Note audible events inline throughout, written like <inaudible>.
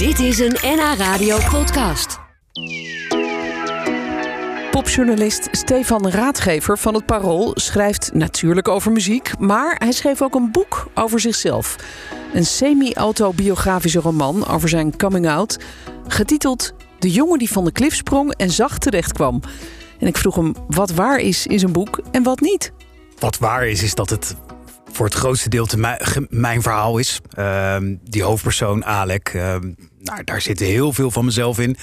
Dit is een NH Radio podcast. Popjournalist Stefan Raadgever van het Parool schrijft natuurlijk over muziek, maar hij schreef ook een boek over zichzelf. Een semi-autobiografische roman over zijn coming-out, getiteld De jongen die van de klif sprong en zacht terecht kwam. En ik vroeg hem wat waar is in zijn boek en wat niet. Wat waar is, is dat het voor het grootste deel te mijn, ge- mijn verhaal is. Ehm, die hoofdpersoon, Alec, ehm, nou, daar zit heel veel van mezelf in.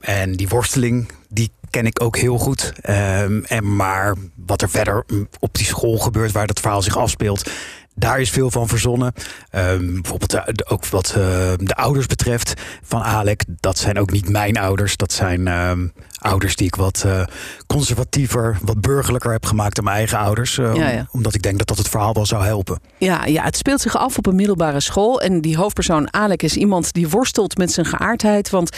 En die worsteling, die ken ik ook heel goed. Ehm, en maar wat er verder op die school gebeurt, waar dat verhaal zich afspeelt... Daar is veel van verzonnen. Ehm, bijvoorbeeld ook wat eh, de ouders betreft van Alec. Dat zijn ook niet mijn ouders. Dat zijn ehm, ouders die ik wat eh, conservatiever, wat burgerlijker heb gemaakt dan mijn eigen ouders. eh, Ja, ja. Omdat ik denk dat dat het verhaal wel zou helpen. Ja, ja, het speelt zich af op een middelbare school. En die hoofdpersoon Alec is iemand die worstelt met zijn geaardheid. Want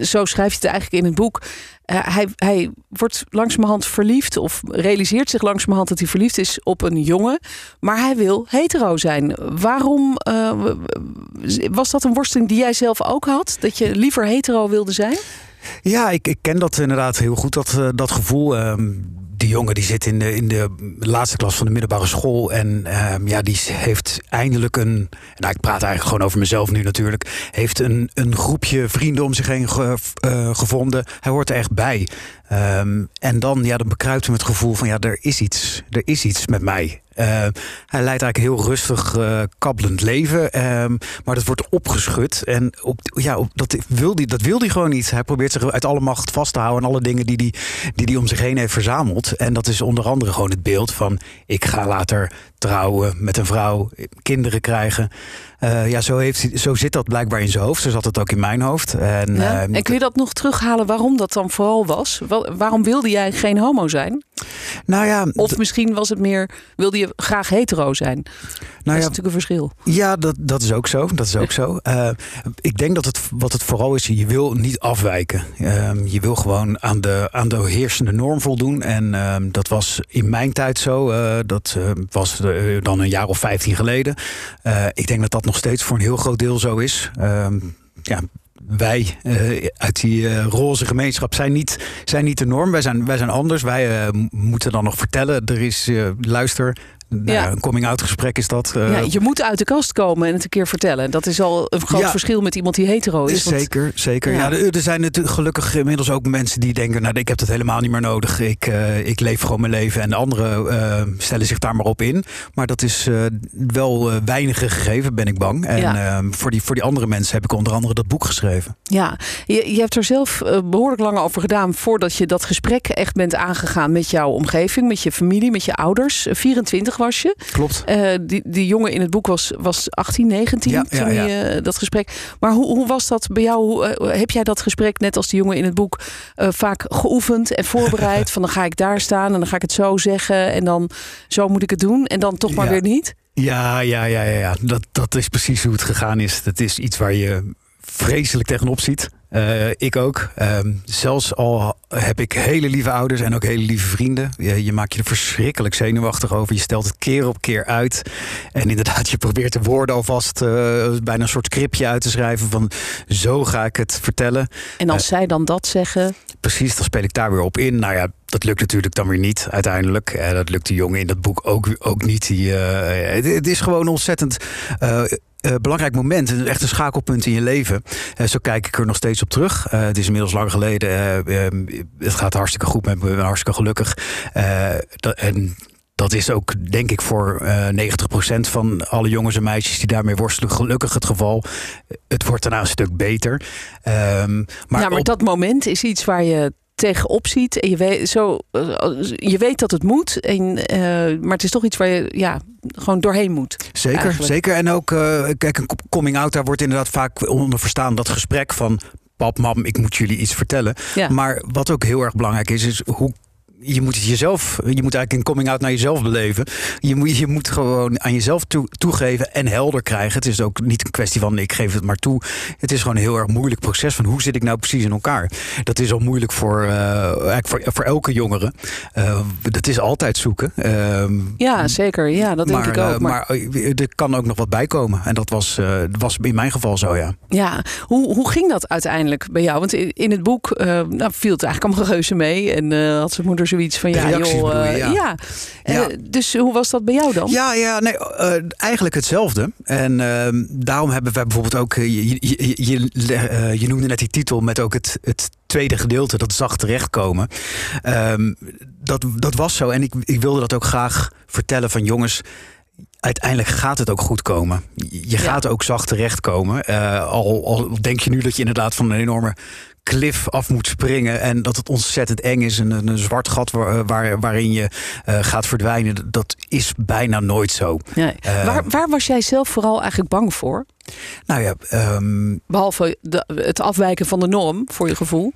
zo schrijft hij het eigenlijk in het boek. Eh, hij, hij wordt langzamerhand verliefd, of realiseert zich langzamerhand dat hij verliefd is op een jongen. Maar hij wil hetero zijn. Waarom eh, was dat een worsteling die jij zelf ook had? Dat je liever hetero wilde zijn? Ja, ik, ik ken dat inderdaad heel goed, dat, eh, dat gevoel. Ehm, die jongen die zit in de, in de laatste klas van de middelbare school. En ehm, ja, die heeft eindelijk een. Nou, ik praat eigenlijk gewoon over mezelf nu natuurlijk. Heeft een, een groepje vrienden om zich heen eh, gevonden. Hij hoort er echt bij. Ehm, en dan, ja, dan bekruipt hem het gevoel van ja, er is iets. Er is iets met mij. Eh, hij leidt eigenlijk een heel rustig, eh, kabbelend leven. ehm, maar dat wordt opgeschud. En op, ja, dat, wil die, dat wil hij gewoon niet. Hij probeert zich uit alle macht vast te houden. aan alle dingen die hij die, die om zich heen heeft verzameld. En dat is onder andere gewoon het beeld van... ik ga later trouwen met een vrouw, kinderen krijgen. Eh, ja, zo, heeft zo zit dat blijkbaar in zijn hoofd. Zo zat het ook in mijn hoofd. En, Ja? En kun je dat nog terughalen waarom dat dan vooral was? Wa- Waarom wilde jij geen homo zijn? nou ja, Of misschien was het meer, wilde je graag hetero zijn? dat nou is ja, natuurlijk een verschil. Ja, dat, dat is ook zo. Dat is ook zo. Eh, ik denk dat het, wat het vooral is, je wil niet afwijken. Ehm, je wil gewoon aan de, aan de heersende norm voldoen. En ehm, dat was in mijn tijd zo. Eh, dat eh, was eh, dan een jaar of 15 geleden. Eh, ik denk dat dat nog steeds voor een heel groot deel zo is. Ehm, ja, wij eh, uit die eh, roze gemeenschap zijn niet, zijn niet de norm. Wij zijn, wij zijn anders. Wij eh, moeten dan nog vertellen. Er is, eh, luister, nou Ja. een coming-out gesprek is dat. Eh, ja, je moet uit de kast komen en het een keer vertellen. Dat is al een groot Ja. verschil met iemand die hetero is. want- Zeker, zeker. Ja. Er, zijn natuurlijk gelukkig inmiddels ook mensen die denken... nou, ik heb dat helemaal niet meer nodig. Ik, eh, ik leef gewoon mijn leven. En de anderen eh, stellen zich daar maar op in. Maar dat is wel weinige gegeven, ben ik bang. En Ja. eh, voor, die, voor die andere mensen heb ik onder andere dat boek geschreven. Ja, je, je hebt er zelf eh, behoorlijk lang over gedaan voordat je dat gesprek echt bent aangegaan met jouw omgeving, met je familie, met je ouders. Eh, 24 was je. Klopt. Eh, die, die jongen in het boek was, was 18, 19 Ja, ja, toen ja. je eh, dat gesprek. Maar hoe, hoe was dat bij jou? Hoe, eh, heb jij dat gesprek, net als die jongen in het boek, vaak geoefend en voorbereid? <laughs> van dan ga ik daar staan en dan ga ik het zo zeggen en dan zo moet ik het doen en dan toch maar weer niet? Ja, ja, ja, ja, ja. Dat, dat is precies hoe het gegaan is. Dat is iets waar je vreselijk tegenop ziet. Eh, ik ook. Ehm, zelfs al heb ik hele lieve ouders en ook hele lieve vrienden. Je, je maakt je er verschrikkelijk zenuwachtig over. Je stelt het keer op keer uit. En inderdaad, je probeert de woorden alvast eh, bijna een soort scriptje uit te schrijven. Van zo ga ik het vertellen. En als Eh. zij dan dat zeggen, Precies, dan speel ik daar weer op in. Nou ja, dat lukt natuurlijk dan weer niet uiteindelijk. Dat lukt de jongen in dat boek ook, ook niet. Die, het, het is gewoon ontzettend eh, belangrijk moment. Echt een schakelpunt in je leven. Eh, zo kijk ik er nog steeds op terug. Eh, het is inmiddels lang geleden. eh, eh, het gaat hartstikke goed met. Ik ben hartstikke gelukkig. Dat, en dat is ook, denk ik, voor eh 90% van alle jongens en meisjes die daarmee worstelen, gelukkig het geval. Het wordt daarna een stuk beter. Ehm, maar ja, maar op- dat moment is iets waar je tegenop ziet. En je weet, zo, eh, je weet dat het moet. En, eh, maar het is toch iets waar je ja, gewoon doorheen moet. Zeker, eigenlijk. zeker. En ook, eh, kijk, een coming out, daar wordt inderdaad vaak onder verstaan dat gesprek van pap, mam, ik moet jullie iets vertellen. Ja. Maar wat ook heel erg belangrijk is, is hoe je moet het jezelf, je moet eigenlijk een coming out naar jezelf beleven. Je moet, je moet gewoon aan jezelf toe, toegeven en helder krijgen. Het is ook niet een kwestie van ik geef het maar toe. Het is gewoon een heel erg moeilijk proces van hoe zit ik nou precies in elkaar. Dat is al moeilijk voor, uh, eigenlijk voor, voor elke jongere. Uh, dat is altijd zoeken. Uh, ja, zeker. Ja, dat denk ik ook. Maar... maar er kan ook nog wat bij komen. En dat was, was in mijn geval zo, ja. Ja, hoe, hoe ging dat uiteindelijk bij jou? Want in, in het boek nou, viel het eigenlijk allemaal reuze mee. En had zijn moeder zoiets van ja, joh. Je, ja. ja. ja. dus hoe was dat bij jou dan? Ja, ja nee, eigenlijk hetzelfde. En ehm, daarom hebben wij bijvoorbeeld ook. je, je, je, je noemde net die titel met ook het, het tweede gedeelte, dat zacht terechtkomen. Um, dat, dat was zo. En ik, ik wilde dat ook graag vertellen van jongens uiteindelijk gaat het ook goed komen. Je gaat ook zacht terechtkomen. Uh, al, al denk je nu dat je inderdaad van een enorme klif af moet springen en dat het ontzettend eng is en een, een zwart gat waar, waar, waarin je uh, gaat verdwijnen, dat is bijna nooit zo. Nee. Uh, waar, waar was jij zelf vooral eigenlijk bang voor? Nou ja, um, behalve de, het afwijken van de norm voor je gevoel.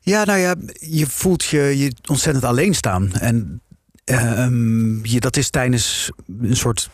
Ja, nou ja, je voelt je, je ontzettend alleen staan en um, je, dat is tijdens een soort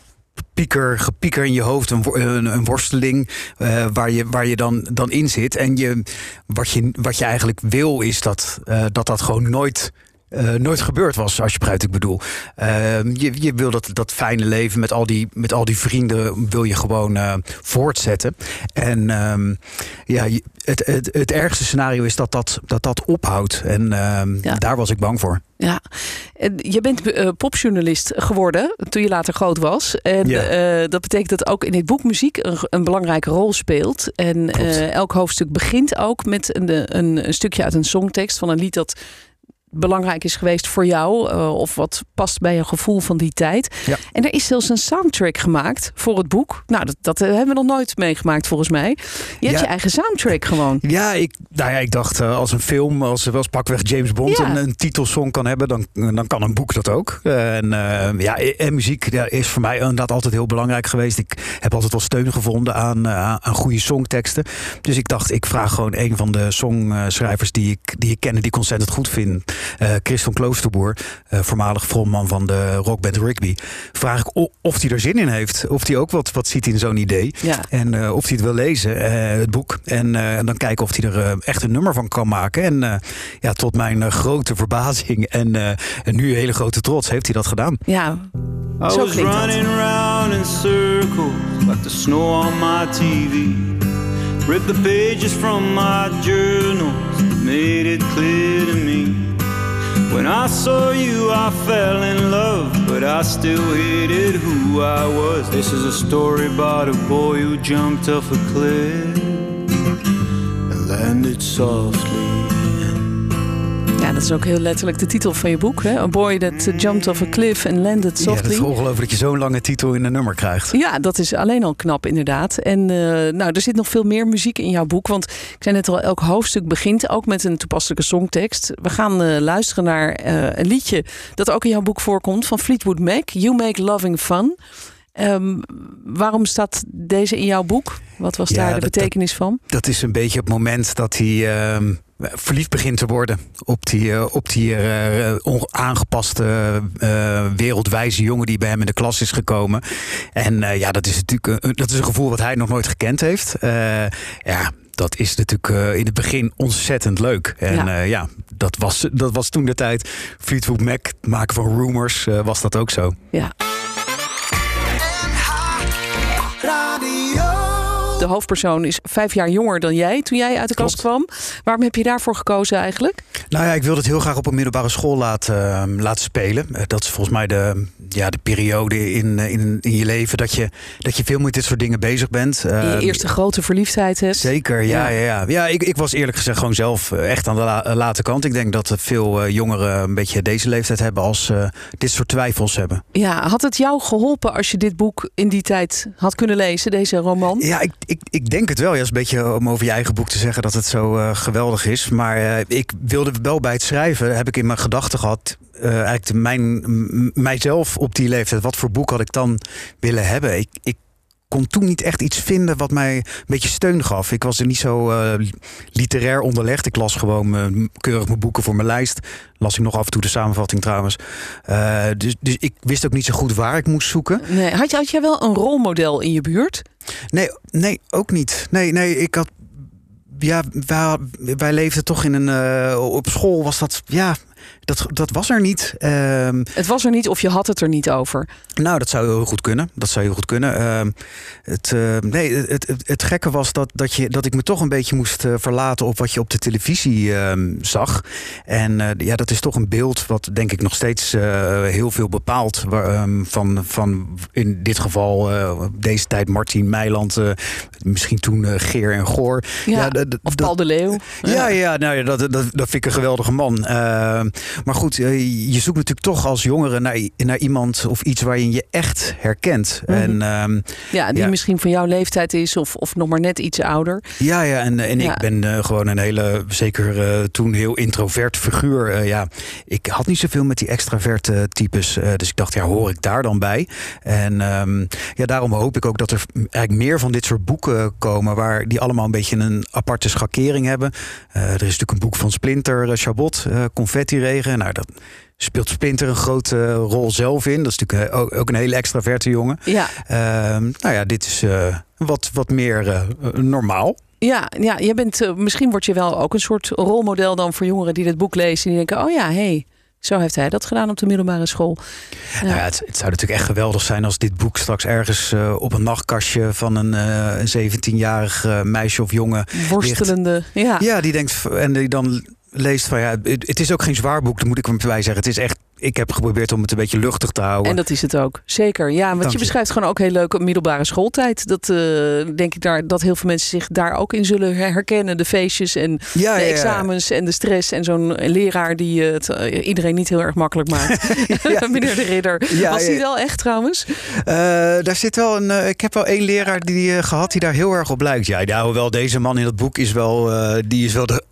pieker, gepieker in je hoofd, een, een, worsteling uh, waar, je, waar je dan, dan in zit. En je, wat, je, wat je eigenlijk wil is dat uh, dat, dat gewoon nooit uh, nooit gebeurd was, als je begrijpt ik bedoel. Uh, je, je wil dat, dat fijne leven met al, die, met al die vrienden wil je gewoon uh, voortzetten. En um, ja, het, het, het ergste scenario is dat dat, dat, dat ophoudt. En ja. daar was ik bang voor. Ja, je bent uh, popjournalist geworden toen je later groot was. En ja. uh, dat betekent dat ook in dit boek muziek een, een belangrijke rol speelt. En uh, elk hoofdstuk begint ook met een, een, een, stukje uit een songtekst van een lied dat belangrijk is geweest voor jou. Uh, of wat past bij je gevoel van die tijd. Ja. En er is zelfs een soundtrack gemaakt voor het boek. Nou, dat, dat hebben we nog nooit meegemaakt volgens mij. Je hebt je eigen soundtrack gewoon. Ja, ik, nou ja, ik dacht uh, als een film, als wel pakweg James Bond ja. een, een, titelsong kan hebben, dan, dan kan een boek dat ook. Uh, en, ja, en muziek is voor mij inderdaad altijd heel belangrijk geweest. Ik heb altijd wel steun gevonden aan, aan goede songteksten. Dus ik dacht, ik vraag gewoon een van de songschrijvers die ik, die ik ken en die ik ontzettend goed vind. Uh, Chris van Kloosterboer, uh, voormalig frontman van de rockband Rigby, vraag ik of hij er zin in heeft. Of hij ook wat, wat ziet in zo'n idee. Ja. En uh, of hij het wil lezen, het boek. En, en, dan kijken of hij er echt een nummer van kan maken. En ja, tot mijn grote verbazing en, en nu hele grote trots heeft hij dat gedaan. Ja, zo klinkt dat. around in circles like the snow on my TV. Rip the pages from my journals, made it clear to me. When I saw you, I fell in love, but I still hated who I was. This is a story about a boy who jumped off a cliff and landed softly. Dat is ook heel letterlijk de titel van je boek. Hè? A boy that jumped off a cliff and landed softly. Ja, dat is ongelooflijk dat je zo'n lange titel in een nummer krijgt. Ja, dat is alleen al knap inderdaad. En uh, nou, er zit nog veel meer muziek in jouw boek. Want ik zei net al, elk hoofdstuk begint ook met een toepasselijke songtekst. We gaan uh, luisteren naar uh, een liedje dat ook in jouw boek voorkomt van Fleetwood Mac. You Make Loving Fun. Um, waarom staat deze in jouw boek? Wat was Ja, daar de dat- betekenis van? Dat is een beetje het moment dat hij ehm, verliefd begint te worden op die, eh, op die eh, on- aangepaste eh, wereldwijze jongen die bij hem in de klas is gekomen. En eh, ja, dat is natuurlijk een, dat is een gevoel wat hij nog nooit gekend heeft. Eh, ja. Dat is natuurlijk eh, in het begin ontzettend leuk. En Ja. ja, ja dat, was, dat was toen de tijd. Fleetwood Mac, maken van rumors, eh, was dat ook zo. Ja. De hoofdpersoon is vijf jaar jonger dan jij toen jij uit de kast kwam. Waarom heb je daarvoor gekozen eigenlijk? Nou ja, ik wilde het heel graag op een middelbare school laten, eh, laten spelen. Eh, dat is volgens mij de, ja, de periode in, eh, in, in je leven dat je, dat je veel met dit soort dingen bezig bent. Je Eh, eerste grote verliefdheid hebt. Zeker, ja. Ja. ja. ja, ja. ik, ik was eerlijk gezegd gewoon zelf eh, echt aan de la- late kant. Ik denk dat veel jongeren een beetje deze leeftijd hebben als dit soort twijfels hebben. Ja, had het jou geholpen als je dit boek in die tijd had kunnen lezen, deze roman? Ja, ik, ik, denk het wel. Ja, een beetje om over je eigen boek te zeggen dat het zo eh, geweldig is. Maar eh, ik wilde wel bij het schrijven, heb ik in mijn gedachten gehad. eh, eigenlijk mijn, mijzelf op die leeftijd. Wat voor boek had ik dan willen hebben? Ik, ik kon toen niet echt iets vinden wat mij een beetje steun gaf. Ik was er niet zo uh, literair onderlegd. Ik las gewoon uh, keurig mijn boeken voor mijn lijst. Las ik nog af en toe de samenvatting trouwens. Uh, dus, dus ik wist ook niet zo goed waar ik moest zoeken. Nee, had, je, had jij wel een rolmodel in je buurt? Nee, nee ook niet. Nee, nee, ik had ja, wij, wij leefden toch in een. Op school was dat. Ja, dat, dat was er niet. Um, het was er niet of je had het er niet over? Nou, dat zou heel goed kunnen. Dat zou heel goed kunnen. Uh, het, uh, nee, het, het, het, gekke was dat, dat, je, dat ik me toch een beetje moest uh, verlaten op wat je op de televisie ehm, zag. En eh, ja, dat is toch een beeld wat denk ik nog steeds heel veel bepaalt. van, van in dit geval deze tijd Martin Meiland, misschien toen Geer en Goor. Ja, ja of Paul de Leeuw. Ja, ja, nou, ja dat, dat, dat vind ik een geweldige man. Ehm, maar goed, eh, je zoekt natuurlijk toch als jongere naar, naar iemand of iets waarin je echt herkent. Mm -hmm. en, um, ja, die ja. misschien van jouw leeftijd is of, of nog maar net iets ouder. Ja, ja en, en ja. ik ben uh, gewoon een hele, zeker uh, toen heel introvert figuur. ja, ik had niet zoveel met die extraverte types. dus ik dacht, ja, hoor ik daar dan bij? En um, ja, daarom hoop ik ook dat er eigenlijk meer van dit soort boeken komen... waar die allemaal een beetje een aparte schakering hebben. er is natuurlijk een boek van Splinter, Chabot, Confetti regen. Nou, dat speelt Splinter een grote rol zelf in. Dat is natuurlijk ook, ook een hele extraverte jongen. Ja. Uh, nou ja, dit is uh, wat, wat meer uh, normaal. Ja, ja je bent, misschien word je wel ook een soort rolmodel dan voor jongeren die dit boek lezen. En die denken, oh ja, hé, hey, zo heeft hij dat gedaan op de middelbare school. Ja. Nou ja, het, het, zou natuurlijk echt geweldig zijn als dit boek straks ergens uh, op een nachtkastje van een, uh, een 17-jarig uh, meisje of jongen. Worstelende, ligt. ja. Ja, die denkt en die dan leest van ja, het, is ook geen zwaar boek, dat moet ik erbij zeggen. Het is echt ik heb geprobeerd om het een beetje luchtig te houden. En dat is het ook. Zeker. Ja, want je, je, beschrijft gewoon ook heel leuk middelbare schooltijd. Dat uh, denk ik daar dat heel veel mensen zich daar ook in zullen herkennen. De feestjes en ja, de ja, examens en de stress. En zo'n leraar die het uh, iedereen niet heel erg makkelijk maakt. <laughs> <laughs> Meneer de Ridder. Was die wel echt trouwens? Uh, daar zit wel een. ik heb wel één leraar die gehad die daar heel erg op lijkt. Ja, nou, wel deze man in dat boek is wel. die is wel de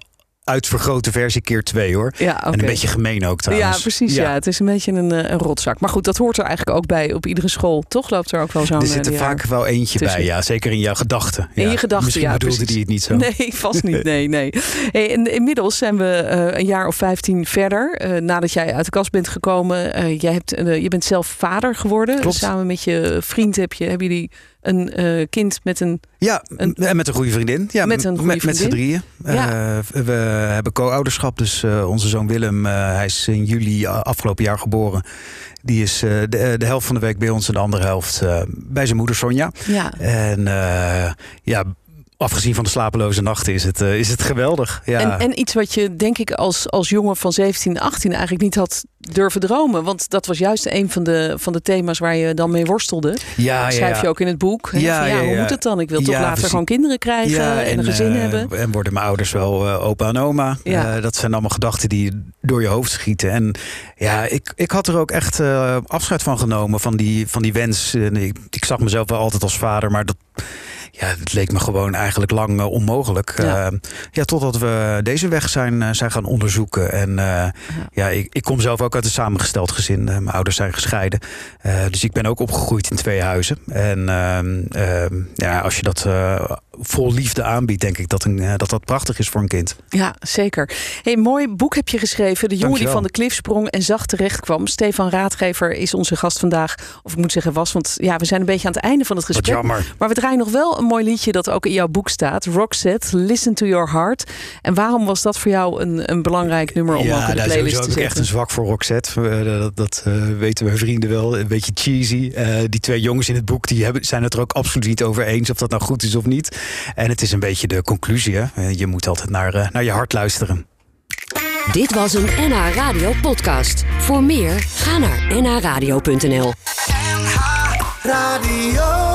uitvergrote versie keer twee hoor. Ja, okay. En een beetje gemeen ook trouwens. Ja, precies. Ja. ja. Het is een beetje een, een rotzak. Maar goed, dat hoort er eigenlijk ook bij op iedere school. Toch loopt er ook wel zo'n. Er zit er vaak wel eentje tussen. bij, ja. Zeker in jouw gedachten. In je gedachten, Misschien ja. bedoelde die het niet zo. <laughs> Nee, vast niet. Nee, nee. Hey, en inmiddels zijn we uh, een jaar of vijftien verder. Uh, nadat jij uit de kast bent gekomen. Uh, jij hebt, je bent zelf vader geworden. Klopt. Samen met je vriend heb je, hebben jullie een uh, kind met een. Ja, een, en met een goede vriendin. Ja, met een goede met, vriendin. Met z'n drieën. Ja. Uh, we hebben co-ouderschap. Dus uh, onze zoon Willem, hij is in juli afgelopen jaar geboren. Die is de, de, helft van de week bij ons en de andere helft bij zijn moeder Sonja. Ja. En ja, afgezien van de slapeloze nachten is het, uh, is het geweldig. Ja. En, en iets wat je denk ik als, als jongen van 17, 18 eigenlijk niet had durven dromen. Want dat was juist een van de, van de thema's waar je dan mee worstelde. Ja, Schrijf ja, je ook in het boek. Ja, hoe moet het dan? Ik wil toch later precies. gewoon kinderen krijgen en, een gezin eh, hebben. En worden mijn ouders wel eh, opa en oma. Eh, dat zijn allemaal gedachten die door je hoofd schieten. En ja, ik, ik had er ook echt eh, afscheid van genomen, van die, van die wens. En ik, ik zag mezelf wel altijd als vader, maar dat... Ja, het leek me gewoon eigenlijk lang eh, onmogelijk. Ja. Ja. ja, totdat we deze weg zijn, eh, zijn gaan onderzoeken. En eh, ja, ik, ik kom zelf ook uit een samengesteld gezin. Eh, mijn ouders zijn gescheiden. Eh, dus ik ben ook opgegroeid in twee huizen. En ehm, ehm, ja, als je dat eh, vol liefde aanbiedt, denk ik dat, een, eh, dat dat prachtig is voor een kind. Ja, zeker. Hey, mooi boek heb je geschreven. De jongen die van de klif sprong en zacht terecht kwam. Stefan Raadgever is onze gast vandaag. Of ik moet zeggen was, want ja, we zijn een beetje aan het einde van het Wat gesprek. jammer. Maar we draaien nog wel een mooi liedje dat ook in jouw boek staat. Roxette, Listen to Your Heart. En waarom was dat voor jou een, een belangrijk nummer om ook in de playlist te heb ik echt zetten? een zwak voor Roxette. Eh, dat dat eh, weten mijn vrienden wel. Een beetje cheesy. Die twee jongens in het boek die hebben, zijn het er ook absoluut niet over eens of dat nou goed is of niet. En het is een beetje de conclusie. Hè? Eh, Je moet altijd naar, eh, naar je hart luisteren. Dit was een NH Radio podcast. Voor meer, ga naar nhradio.nl. Radio.